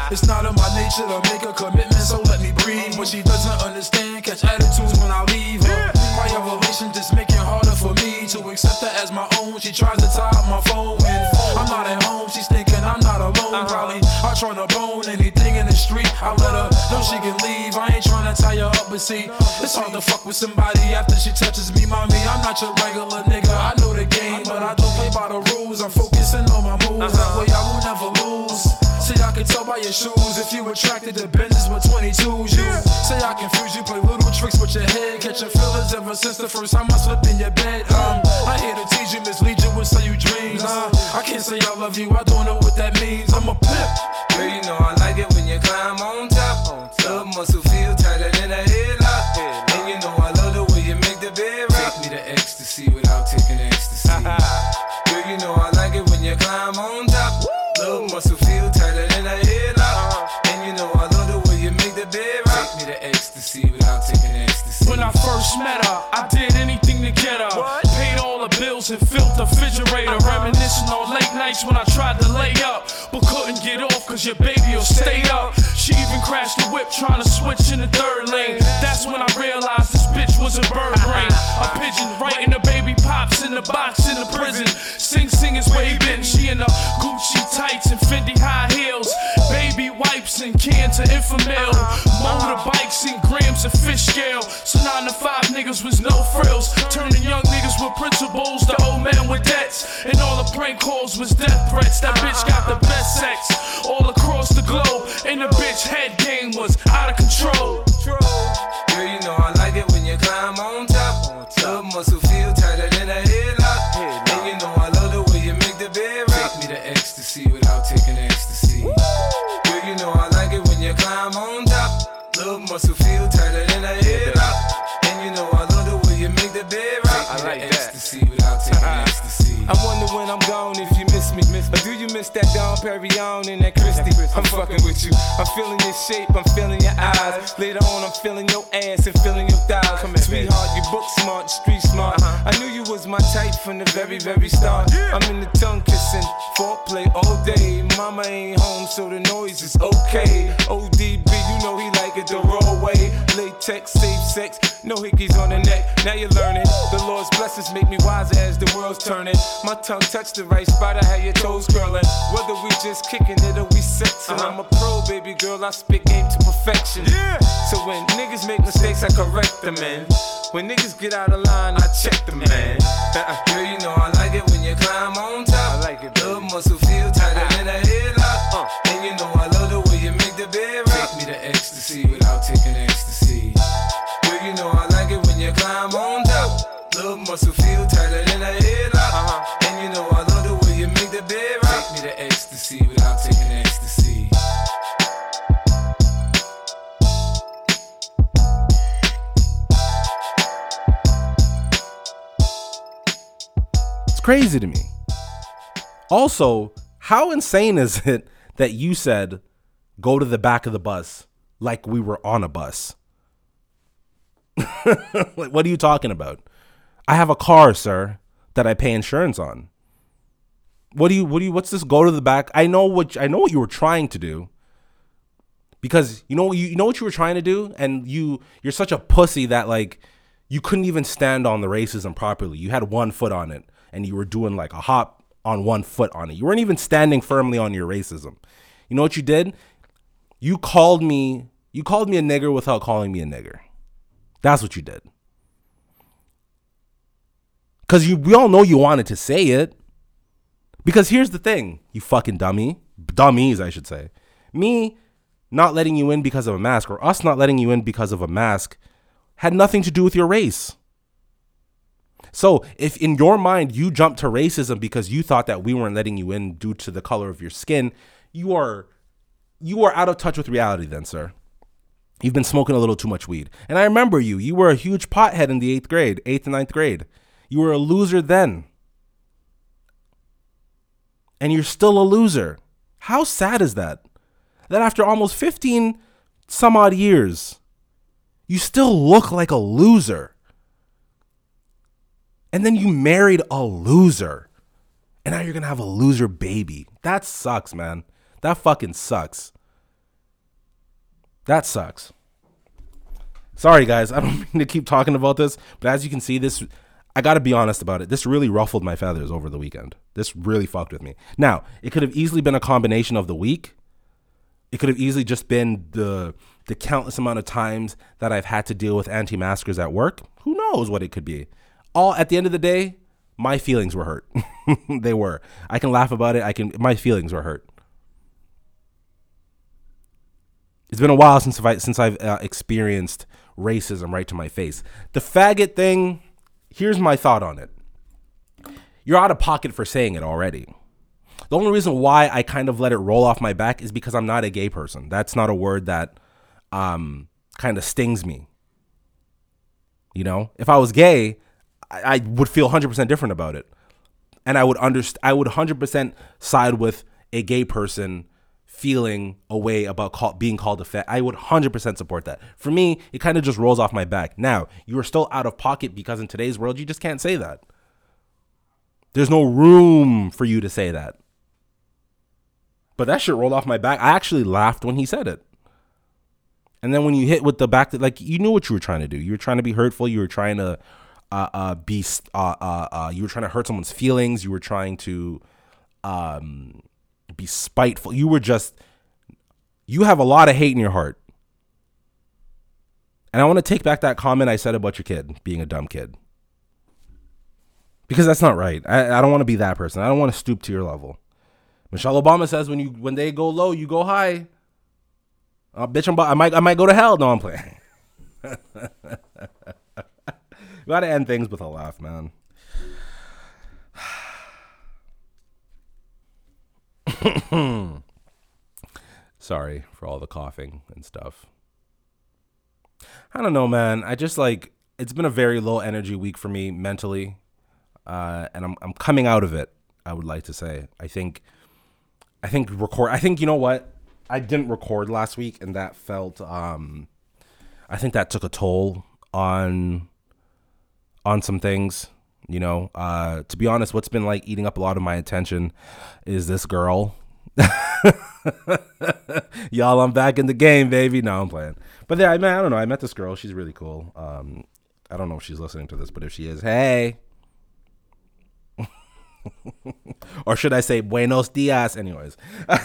It's not in my nature to make a commitment, so let me breathe. What she doesn't understand, catch attitudes when I leave her. My elevation just making harder for me to accept her as my own. She tries to tie up my phone when I'm not at home. She's thinking I'm not alone. Uh-huh. Probably I trying to bone anything in the street. I let her know she can leave. I ain't trying to tie her up, but see, it's hard to fuck with somebody after she touches me, mommy. I'm not your regular nigga. I know the game, but I don't play by the rules. I'm focusing on my moves. That uh-huh. way I will never lose. See, I can tell by your shoes if you attracted to Benzes with 22s. You say I confuse you, play little tricks with your head. Catching feelings ever since the first time I slept in your bed. Um, I here to tease you, mislead you, and sell you dreams. I can't say I love you, I don't know what that means. I'm a pimp. Girl, you know I like nights when I tried to lay up, but couldn't get off cause your baby will stay up. She even crashed the whip trying to switch in the third lane. That's when I realized this bitch was a bird brain. A pigeon right in the baby pops in the box in the prison. Sing Sing is waving. She in the Gucci tights and Fendi high heels. Baby wipes and cans of Enfamil. Motorbikes and grams of fish scale. So nine to five niggas was no frills. Turning debts. And all the prank calls was death threats. That bitch got the best sex all across the globe. I'm feeling your shape, I'm feeling your eyes. Later on, I'm feeling your ass and feeling your thighs. Come Sweetheart, you book smart, street smart. Uh-huh. I knew you was my type from the very, very start. I'm in the tongue kissing, foreplay all day. Mama ain't home, so the noise is okay. ODB, you know he like it way. Latex, safe sex, no hickeys on the neck. Now you're learning. The Lord's blessings make me wiser as the world's turning. My tongue touched the right spot, I had your toes curling. Whether we just kicking it or we sexing, uh-huh. I'm a pro, baby girl. I spit game to perfection. Yeah. So when niggas make mistakes, I correct them, man. When niggas get out of line, I check them, man. Girl, you know crazy to me. Also, how insane is it that you said go to the back of the bus like we were on a bus? like, what are you talking about? I have a car, sir, that I pay insurance on. What do you what do you what's this go to the back? I know what I know what you were trying to do. Because you know you, you know what you were trying to do and you you're such a pussy that like you couldn't even stand on the racism properly. You had one foot on it and you were doing like a hop on one foot on it. You weren't even standing firmly on your racism. You know what you did? You called me you called me a nigger without calling me a nigger. That's what you did. Cause you we all know you wanted to say it. Because here's the thing, you fucking dummy. Dummies, I should say. Me not letting you in because of a mask, or us not letting you in because of a mask, had nothing to do with your race. So if in your mind you jumped to racism because you thought that we weren't letting you in due to the color of your skin, you are you are out of touch with reality then, sir. You've been smoking a little too much weed. And I remember you. You were a huge pothead in the eighth grade, eighth and ninth grade. You were a loser then. And you're still a loser. How sad is that? That after almost 15 some odd years, you still look like a loser. And then you married a loser. And now you're going to have a loser baby. That sucks, man. That fucking sucks. That sucks. Sorry, guys. I don't mean to keep talking about this, but as you can see, this I got to be honest about it. This really ruffled my feathers over the weekend. This really fucked with me. Now, it could have easily been a combination of the week. It could have easily just been the the countless amount of times that I've had to deal with anti-maskers at work. Who knows what it could be? All at the end of the day, my feelings were hurt. they were. I can laugh about it. I can my feelings were hurt. It's been a while since I since I've uh, experienced racism right to my face. The faggot thing. Here's my thought on it. You're out of pocket for saying it already. The only reason why I kind of let it roll off my back is because I'm not a gay person. That's not a word that um, kind of stings me. You know, if I was gay, I, I would feel 100% different about it. And I would underst- I would 100% side with a gay person feeling a way about call- being called a fat. I would 100% support that. For me, it kind of just rolls off my back. Now, you are still out of pocket because in today's world, you just can't say that. There's no room for you to say that. But that shit rolled off my back. I actually laughed when he said it. And then when you hit with the back, like you knew what you were trying to do. You were trying to be hurtful. You were trying to uh, uh, be, uh, uh, uh, you were trying to hurt someone's feelings. You were trying to um, be spiteful. You were just, you have a lot of hate in your heart. And I want to take back that comment I said about your kid being a dumb kid. Because that's not right. I, I don't want to be that person. I don't want to stoop to your level. Michelle Obama says when you when they go low, you go high. Uh, bitch, I'm, I might I might go to hell. No, I'm playing. Gotta end things with a laugh, man. Sorry for all the coughing and stuff. I don't know, man. I just like it's been a very low energy week for me mentally, uh, and I'm I'm coming out of it. I would like to say. I think, I think record. I think you know what. I didn't record last week, and that felt. Um, I think that took a toll on on some things. You know, uh, to be honest, what's been like eating up a lot of my attention is this girl. Y'all, I'm back in the game, baby. No, I'm playing. But yeah, I mean, I don't know. I met this girl. She's really cool. Um, I don't know if she's listening to this, but if she is, hey. or should I say buenos dias? Anyways,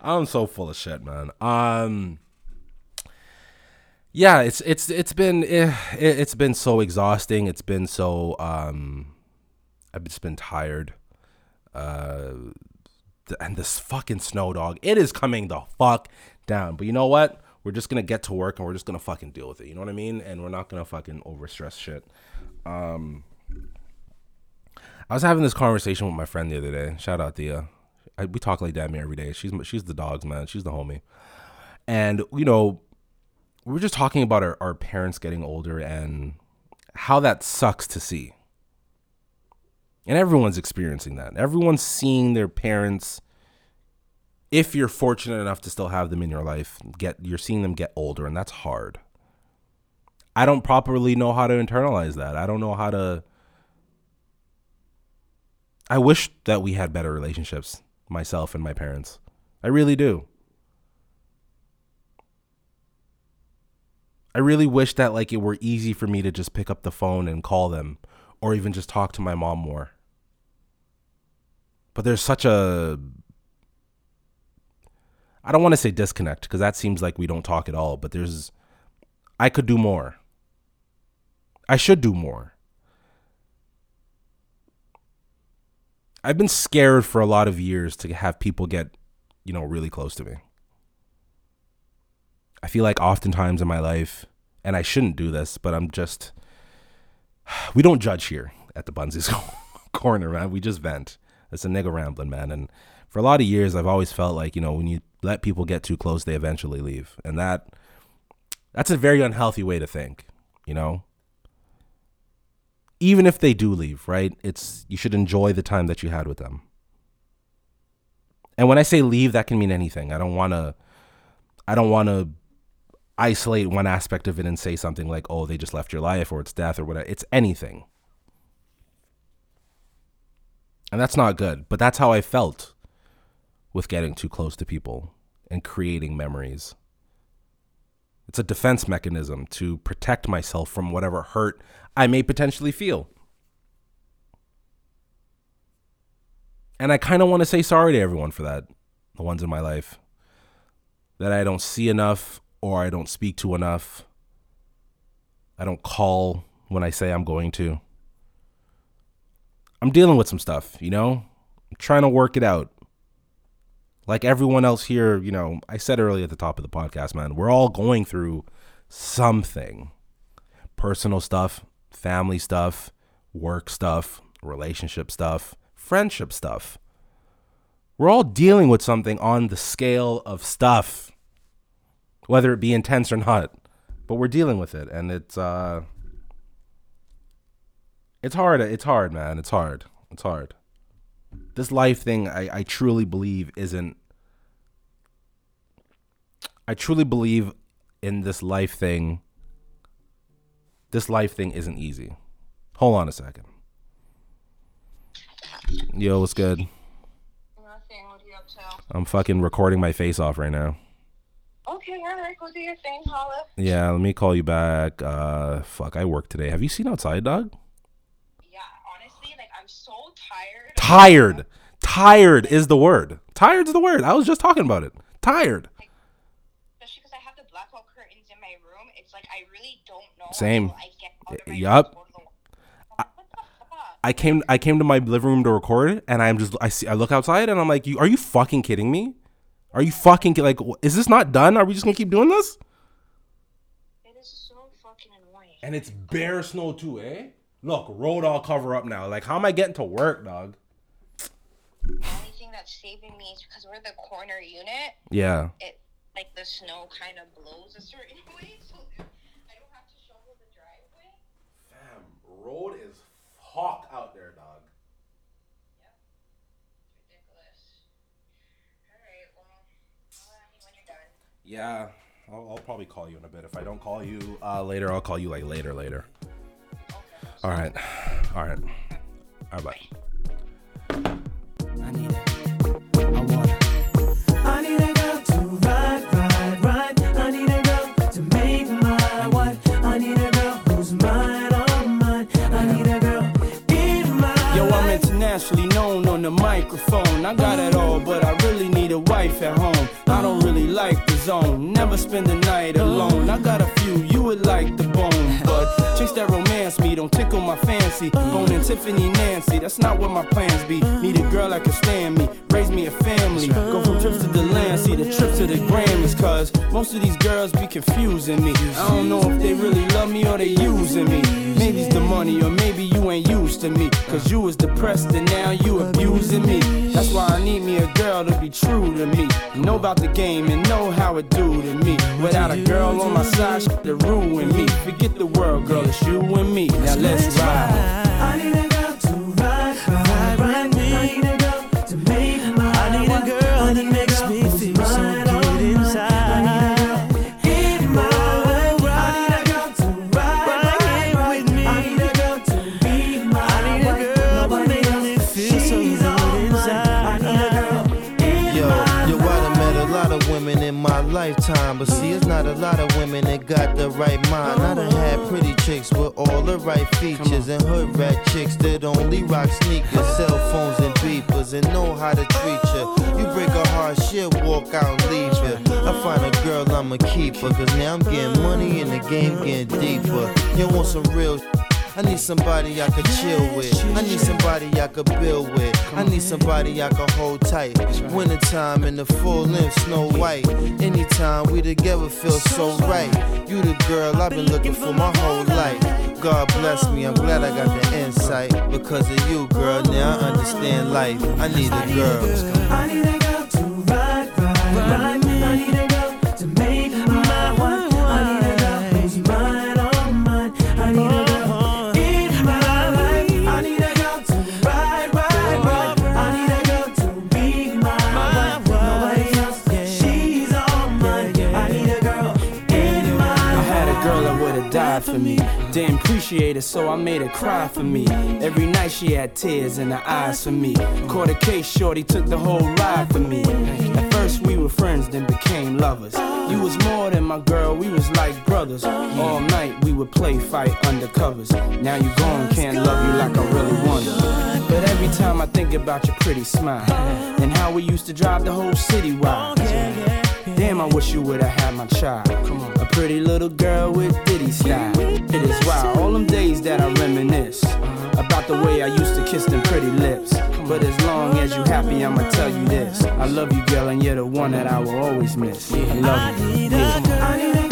I'm so full of shit, man. Um, yeah, it's it's it's been eh, it, it's been so exhausting. It's been so um, I've just been tired. Uh, and this fucking snow dog, it is coming the fuck down. But you know what? We're just gonna get to work and we're just gonna fucking deal with it. You know what I mean? And we're not gonna fucking overstress shit. Um, I was having this conversation with my friend the other day. Shout out Thea. I, we talk like me every day. She's she's the dogs man. She's the homie. And you know, we were just talking about our, our parents getting older and how that sucks to see. And everyone's experiencing that. Everyone's seeing their parents if you're fortunate enough to still have them in your life, get you're seeing them get older and that's hard. I don't properly know how to internalize that. I don't know how to I wish that we had better relationships, myself and my parents. I really do. I really wish that like it were easy for me to just pick up the phone and call them or even just talk to my mom more. But there's such a I don't want to say disconnect because that seems like we don't talk at all, but there's I could do more. I should do more. I've been scared for a lot of years to have people get, you know, really close to me. I feel like oftentimes in my life, and I shouldn't do this, but I'm just, we don't judge here at the Bunzies corner, man. We just vent. It's a nigga rambling, man. And for a lot of years, I've always felt like, you know, when you let people get too close, they eventually leave. And that, that's a very unhealthy way to think, you know? Even if they do leave, right? It's, you should enjoy the time that you had with them. And when I say leave, that can mean anything. I don't want to, I don't want to isolate one aspect of it and say something like, oh, they just left your life or it's death or whatever. It's anything. And that's not good. But that's how I felt with getting too close to people and creating memories. It's a defense mechanism to protect myself from whatever hurt I may potentially feel. And I kind of want to say sorry to everyone for that, the ones in my life that I don't see enough or I don't speak to enough. I don't call when I say I'm going to. I'm dealing with some stuff, you know? I'm trying to work it out. Like everyone else here, you know, I said earlier at the top of the podcast, man, we're all going through something personal stuff, family stuff, work stuff, relationship stuff, friendship stuff. We're all dealing with something on the scale of stuff, whether it be intense or not. But we're dealing with it, and it's uh, it's hard. It's hard, man. It's hard. It's hard. This life thing, I, I truly believe isn't. I truly believe in this life thing. This life thing isn't easy. Hold on a second. Yo, what's good? Nothing. What are you up to? I'm fucking recording my face off right now. Okay, all right. Go do your thing, holla. Yeah, let me call you back. Uh, fuck, I work today. Have you seen outside, dog? Yeah, honestly, like I'm so tired. Tired. Tired is the word. Tired's the word. I was just talking about it. Tired. Especially because I have the blackout curtains in my room. It's like I really don't know. Same. until I get out of my Yup. I came I came to my living room to record and I'm just I see I look outside and I'm like, you are you fucking kidding me? Are you fucking like is this not done? Are we just gonna keep doing this? It is so fucking annoying. And it's bare snow too, eh? Look, road all cover up now. Like how am I getting to work, dog? The only thing that's saving me is because we're the corner unit. Yeah. It like the snow kind of blows a certain way, so I don't have to shovel the driveway. Fam, road is hawk out there, dog. Ridiculous. All right, well, holla at me when you're done. Yeah. I'll, I'll probably call you in a bit. If I don't call you uh, later, I'll call you like later, later. All right. All right. All right. Bye. I need it. I want it. I need a girl to ride, ride, ride. I need a girl to make my wife. I need a girl who's mine, all mine. I need a girl in my Yo, I'm internationally known on the microphone. I got it all, but I really need a wife at home. I don't really like the zone, never spend the night alone. I got a few you would like the bone, but chicks that romance me don't tickle my fancy. Bone and Tiffany Nancy, that's not what my plans be. Need a girl that can stand me, raise me a family. Go from trips to the land, see the trip to the Grammys, cause most of these girls be confusing me. I don't know if they really love me or they using me. Maybe it's the money, or maybe you ain't used to me. Cause you was depressed and now you abusing me. That's why I need me a girl to be true to me. Know about the game and know how it do to me. Without a girl on my side, shit to ruin me. Forget the world, girl, it's you and me. Now let's ride. Lifetime, but see, it's not a lot of women that got the right mind. I done had pretty chicks with all the right features, and hood rat chicks that only rock sneakers, cell phones, and beepers, and know how to treat you. You break a heart, she'll walk out and leave you. I find a girl, I'ma cause now I'm getting money and the game getting deeper. You want some real I need somebody I could chill with. I need somebody I could build with. I need somebody I could hold tight. Wintertime in the full length, snow white. Anytime we together feel so right. You the girl I've been looking for my whole life. God bless me, I'm glad I got the insight. Because of you, girl, now I understand life. I need a girl. For me. Didn't appreciate it, so I made her cry for me. Every night she had tears in her eyes for me. Caught a case, shorty took the whole ride for me. At first we were friends, then became lovers. You was more than my girl, we was like brothers. All night we would play fight undercovers. Now you gone, can't love you like I really wanted. But every time I think about your pretty smile and how we used to drive the whole city wild. Damn, I wish you would've had my child. Come on. A pretty little girl with ditty style. It is wild. All them days that I reminisce about the way I used to kiss them pretty lips. But as long as you happy, I'ma tell you this. I love you, girl, and you're the one that I will always miss. I love you. Yeah.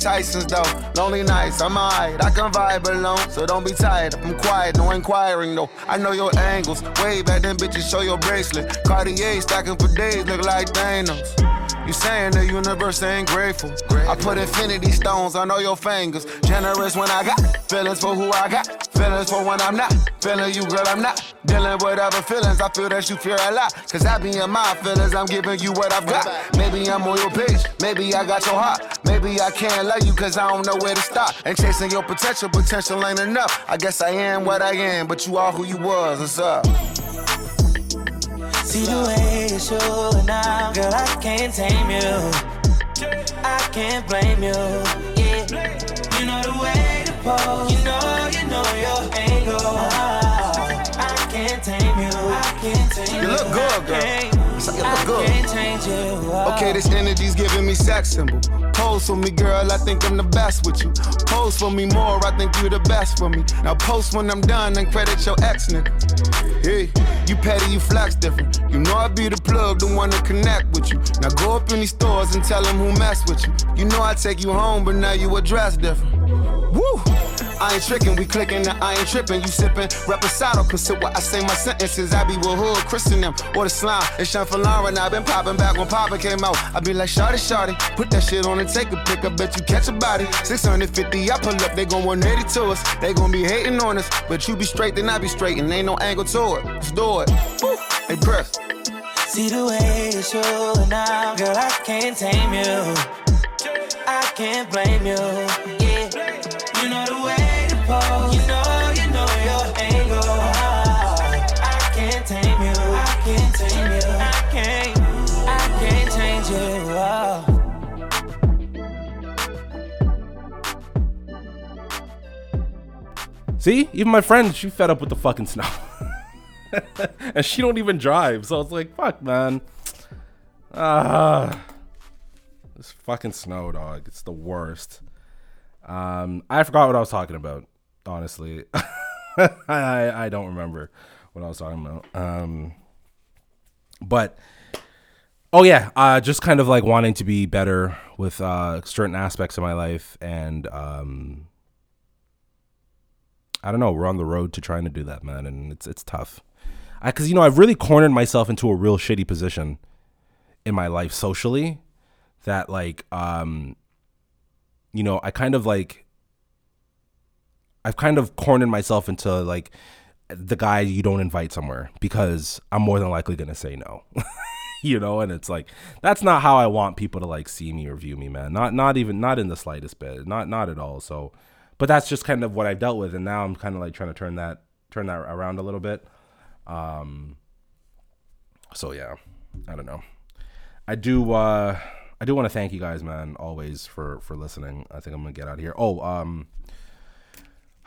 Tyson's though. Lonely nights, I'm alright, I can vibe alone. So don't be tired, I'm quiet, no inquiring though. I know your angles, way back then bitches show your bracelet. Cartier stacking for days, look like Thanos. You saying the universe ain't grateful. I put infinity stones on all your fingers. Generous when I got feelings for who I got. Feelings for when I'm not. Feeling you, girl, I'm not. Dealing with other feelings. I feel that you fear a lot. Cause I be in my feelings. I'm giving you what I've got. Maybe I'm on your page. Maybe I got your heart. Maybe I can't love you cause I don't know where to stop. And chasing your potential, potential ain't enough. I guess I am what I am, but you are who you was. What's up? See the way you show now, girl, I can't tame you. I can't blame you. Yeah, you know the way to pose. You know, you know your angle. I can't tame you. I can't tame you. You look good, girl. You look good. you. Okay, this energy's giving me sex symbol. Pose for me, girl, I think I'm the best with you. Pose for me more, I think you're the best for me. Now post when I'm done and credit your ex nigga. Hey, you petty, you flex different. You know I be the plug, the one to connect with you. Now go up in these stores and tell them who mess with you. You know I take you home, but now you address different. Woo! I ain't tricking, we clicking, now I ain't tripping. You sipping, reposado, consider what I say my sentences. I be with hood, Christian them, or the slime. It's Sean Lauren, I been popping back when Papa came out. I be like, Shorty, Shorty, put that shit on and take a pic. I bet you catch a body. 650, I pull up, they gon' 180 to us. They gon' be hating on us, but you be straight, then I be straight, and ain't no angle to it. Let's do it. Woo! Hey, press. See the way you show now, girl, I can't tame you. I can't blame you See, even my friend, she fed up with the fucking snow, and she don't even drive. So it's like, fuck, man. Ah, this fucking snow, dog. It's the worst. Um, I forgot what I was talking about. Honestly, I, I I don't remember what I was talking about. Um, but oh yeah, uh, just kind of like wanting to be better with uh certain aspects of my life, and um, I don't know. We're on the road to trying to do that, man, and it's it's tough. Because you know I've really cornered myself into a real shitty position in my life socially that like um you know I kind of like I've kind of cornered myself into like the guy you don't invite somewhere because I'm more than likely gonna say no. you know, and it's like that's not how I want people to like see me or view me, man. Not not even not in the slightest bit. Not not at all. So but that's just kind of what I've dealt with and now I'm kind of like trying to turn that turn that around a little bit. Um so yeah, I don't know. I do uh I do want to thank you guys, man, always for for listening. I think I'm to get out of here. Oh, um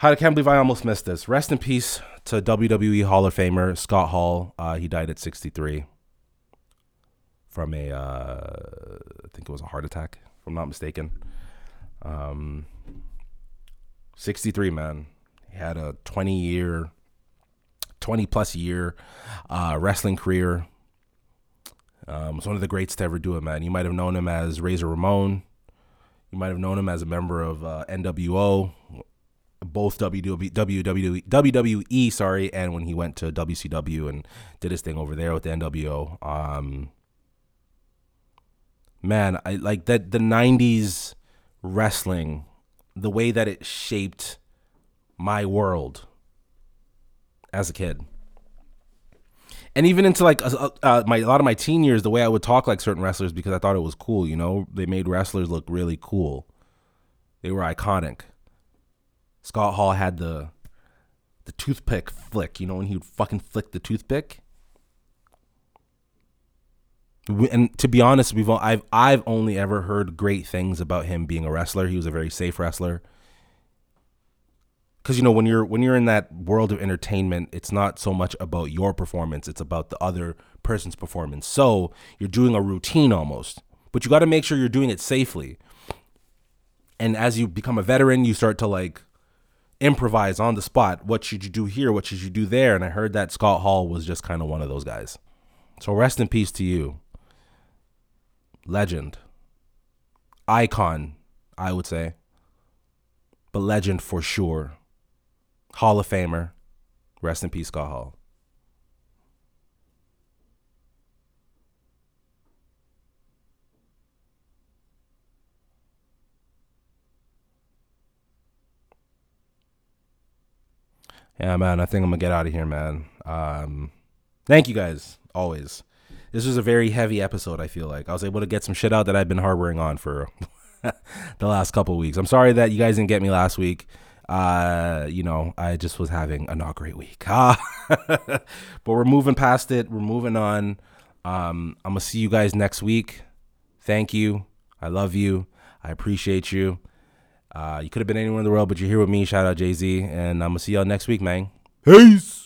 I can't believe I almost missed this. Rest in peace to WWE Hall of Famer Scott Hall. Uh, he died at 63 from a, uh, I think it was a heart attack, if I'm not mistaken. Um, 63, man. He had a 20 year, 20 plus year uh, wrestling career. Um, was one of the greats to ever do it, man. You might have known him as Razor Ramon. You might have known him as a member of uh, NWO, both WWE, WWE, sorry, and when he went to WCW and did his thing over there with the NWO. Um, man, I like that the '90s wrestling, the way that it shaped my world as a kid and even into like uh, uh, my a lot of my teen years, the way I would talk like certain wrestlers because I thought it was cool. You know, they made wrestlers look really cool. They were iconic. Scott Hall had the the toothpick flick. You know, when he would fucking flick the toothpick. And to be honest, we've I've I've only ever heard great things about him being a wrestler. He was a very safe wrestler. Because you know when you're when you're in that world of entertainment it's not so much about your performance it's about the other person's performance. So you're doing a routine almost but you got to make sure you're doing it safely. And as you become a veteran you start to like improvise on the spot. What should you do here? What should you do there? And i heard that scott hall was just kind of one of those guys. So rest in peace to you legend icon i would say but legend for sure Hall of Famer. Rest in peace, Scott Hall. Yeah, man, I think I'm gonna get out of here, man. Um, thank you guys always. This was a very heavy episode. I feel like I was able to get some shit out that I've been harboring on for the last couple weeks. I'm sorry that you guys didn't get me last week uh, you know, I just was having a not great week. but we're moving past it. We're moving on. Um, I'm gonna see you guys next week. Thank you. I love you. I appreciate you. Uh, you could have been anywhere in the world, but you're here with me. Shout out Jay Z, and I'm gonna see y'all next week, man. Peace.